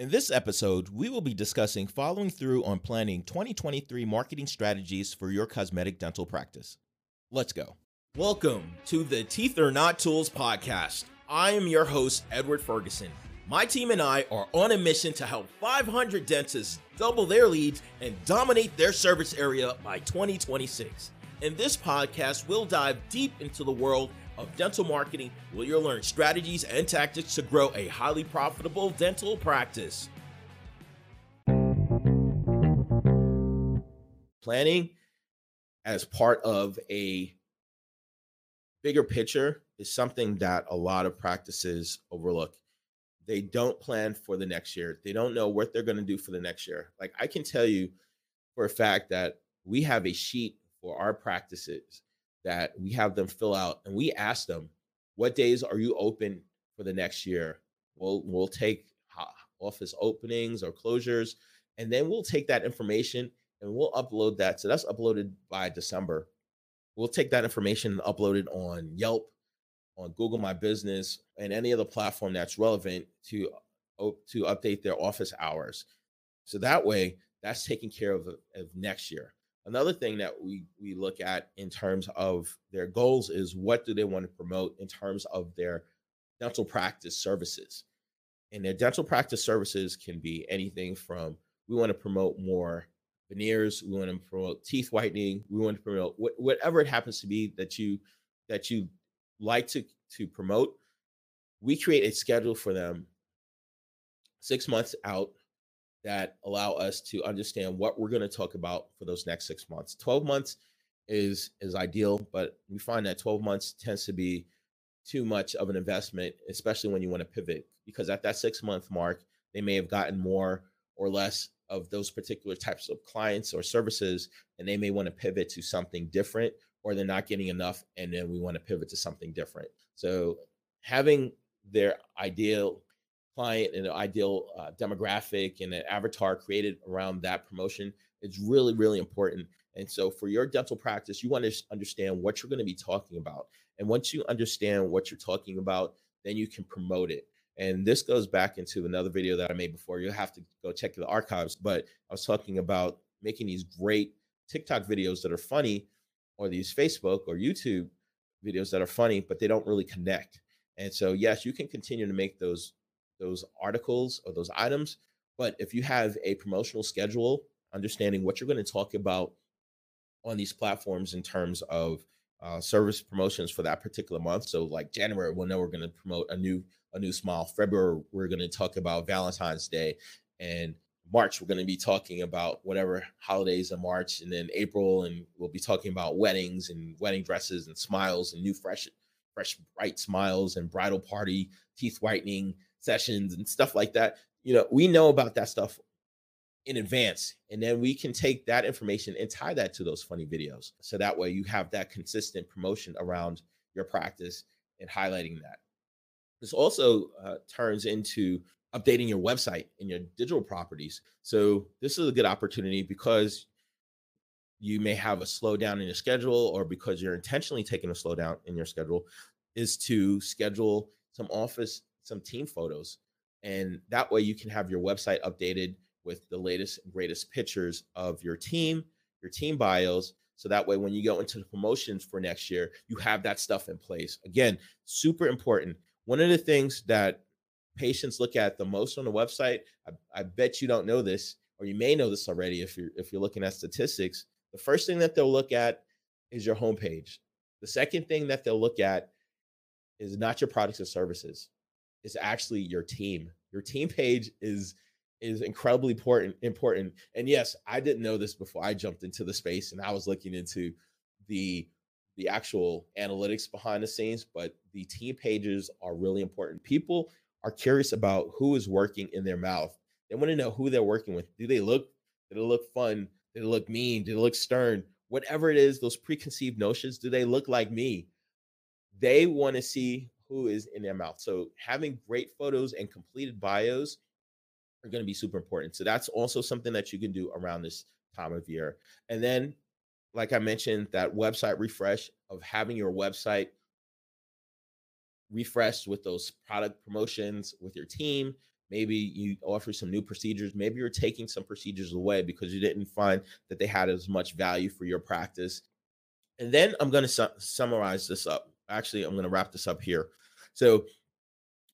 In this episode, we will be discussing following through on planning 2023 marketing strategies for your cosmetic dental practice. Let's go. Welcome to the Teeth Are Not Tools podcast. I am your host, Edward Ferguson. My team and I are on a mission to help 500 dentists double their leads and dominate their service area by 2026. In this podcast, we'll dive deep into the world of dental marketing where you'll learn strategies and tactics to grow a highly profitable dental practice. Planning as part of a bigger picture is something that a lot of practices overlook. They don't plan for the next year. They don't know what they're going to do for the next year. Like I can tell you for a fact that we have a sheet for our practices that we have them fill out and we ask them what days are you open for the next year? We'll we'll take office openings or closures and then we'll take that information and we'll upload that so that's uploaded by december. We'll take that information and upload it on yelp on google my business and any other platform that's relevant to to update their office hours. So that way that's taken care of of next year Another thing that we we look at in terms of their goals is what do they want to promote in terms of their dental practice services. And their dental practice services can be anything from we want to promote more veneers, we want to promote teeth whitening, we want to promote wh- whatever it happens to be that you that you like to to promote. We create a schedule for them 6 months out that allow us to understand what we're going to talk about for those next six months. 12 months is is ideal, but we find that 12 months tends to be too much of an investment, especially when you want to pivot, because at that six month mark, they may have gotten more or less of those particular types of clients or services, and they may want to pivot to something different, or they're not getting enough, and then we want to pivot to something different. So having their ideal client and an ideal uh, demographic and an avatar created around that promotion is really, really important. And so, for your dental practice, you want to understand what you're going to be talking about. And once you understand what you're talking about, then you can promote it. And this goes back into another video that I made before. You'll have to go check the archives. But I was talking about making these great TikTok videos that are funny, or these Facebook or YouTube videos that are funny, but they don't really connect. And so, yes, you can continue to make those those articles or those items. But if you have a promotional schedule, understanding what you're going to talk about on these platforms in terms of uh, service promotions for that particular month. So like January, we'll know we're going to promote a new a new smile. February, we're going to talk about Valentine's Day, and March, we're going to be talking about whatever holidays in March, and then April, and we'll be talking about weddings and wedding dresses and smiles and new fresh fresh bright smiles and bridal party teeth whitening sessions and stuff like that. You know, we know about that stuff in advance and then we can take that information and tie that to those funny videos so that way you have that consistent promotion around your practice and highlighting that this also uh, turns into updating your website and your digital properties so this is a good opportunity because you may have a slowdown in your schedule or because you're intentionally taking a slowdown in your schedule is to schedule some office some team photos. And that way you can have your website updated with the latest greatest pictures of your team, your team bios. So that way, when you go into the promotions for next year, you have that stuff in place. Again, super important. One of the things that patients look at the most on the website, I, I bet you don't know this, or you may know this already if you're if you're looking at statistics. The first thing that they'll look at is your homepage. The second thing that they'll look at is not your products or services is actually your team. Your team page is is incredibly important important. And yes, I didn't know this before I jumped into the space and I was looking into the the actual analytics behind the scenes, but the team pages are really important. People are curious about who is working in their mouth. They want to know who they're working with. Do they look do they look fun? Do they look mean? Do they look stern? Whatever it is, those preconceived notions, do they look like me? They want to see who is in their mouth. So having great photos and completed bios are going to be super important. So that's also something that you can do around this time of year. And then, like I mentioned, that website refresh of having your website refreshed with those product promotions with your team, Maybe you offer some new procedures. Maybe you're taking some procedures away because you didn't find that they had as much value for your practice. And then I'm going to su- summarize this up. Actually, I'm going to wrap this up here. So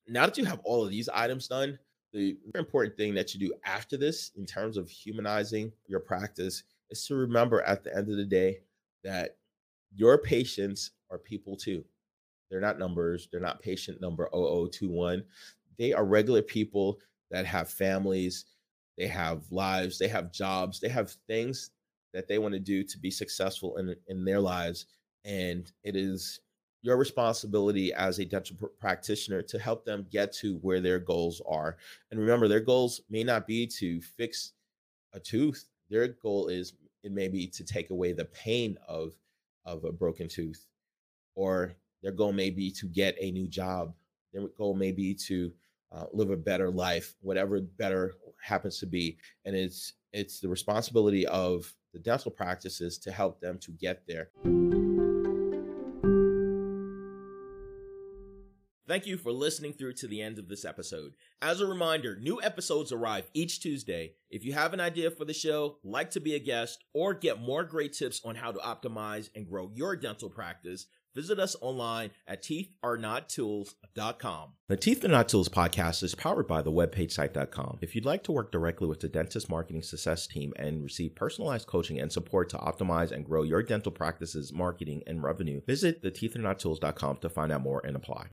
now that you have all of these items done, the important thing that you do after this in terms of humanizing your practice is to remember at the end of the day that your patients are people too. They're not numbers, they're not patient number 0021. They are regular people that have families, they have lives, they have jobs, they have things that they want to do to be successful in, in their lives. And it is your responsibility as a dental pr- practitioner to help them get to where their goals are. And remember, their goals may not be to fix a tooth. Their goal is it may be to take away the pain of of a broken tooth, or their goal may be to get a new job. Their goal may be to uh, live a better life, whatever better happens to be. And it's it's the responsibility of the dental practices to help them to get there. Thank you for listening through to the end of this episode. As a reminder, new episodes arrive each Tuesday. If you have an idea for the show, like to be a guest, or get more great tips on how to optimize and grow your dental practice, visit us online at teetharenottools.com. The Teeth Are Not Tools podcast is powered by the webpagesite.com. If you'd like to work directly with the dentist marketing success team and receive personalized coaching and support to optimize and grow your dental practice's marketing and revenue, visit the teetharenottools.com to find out more and apply.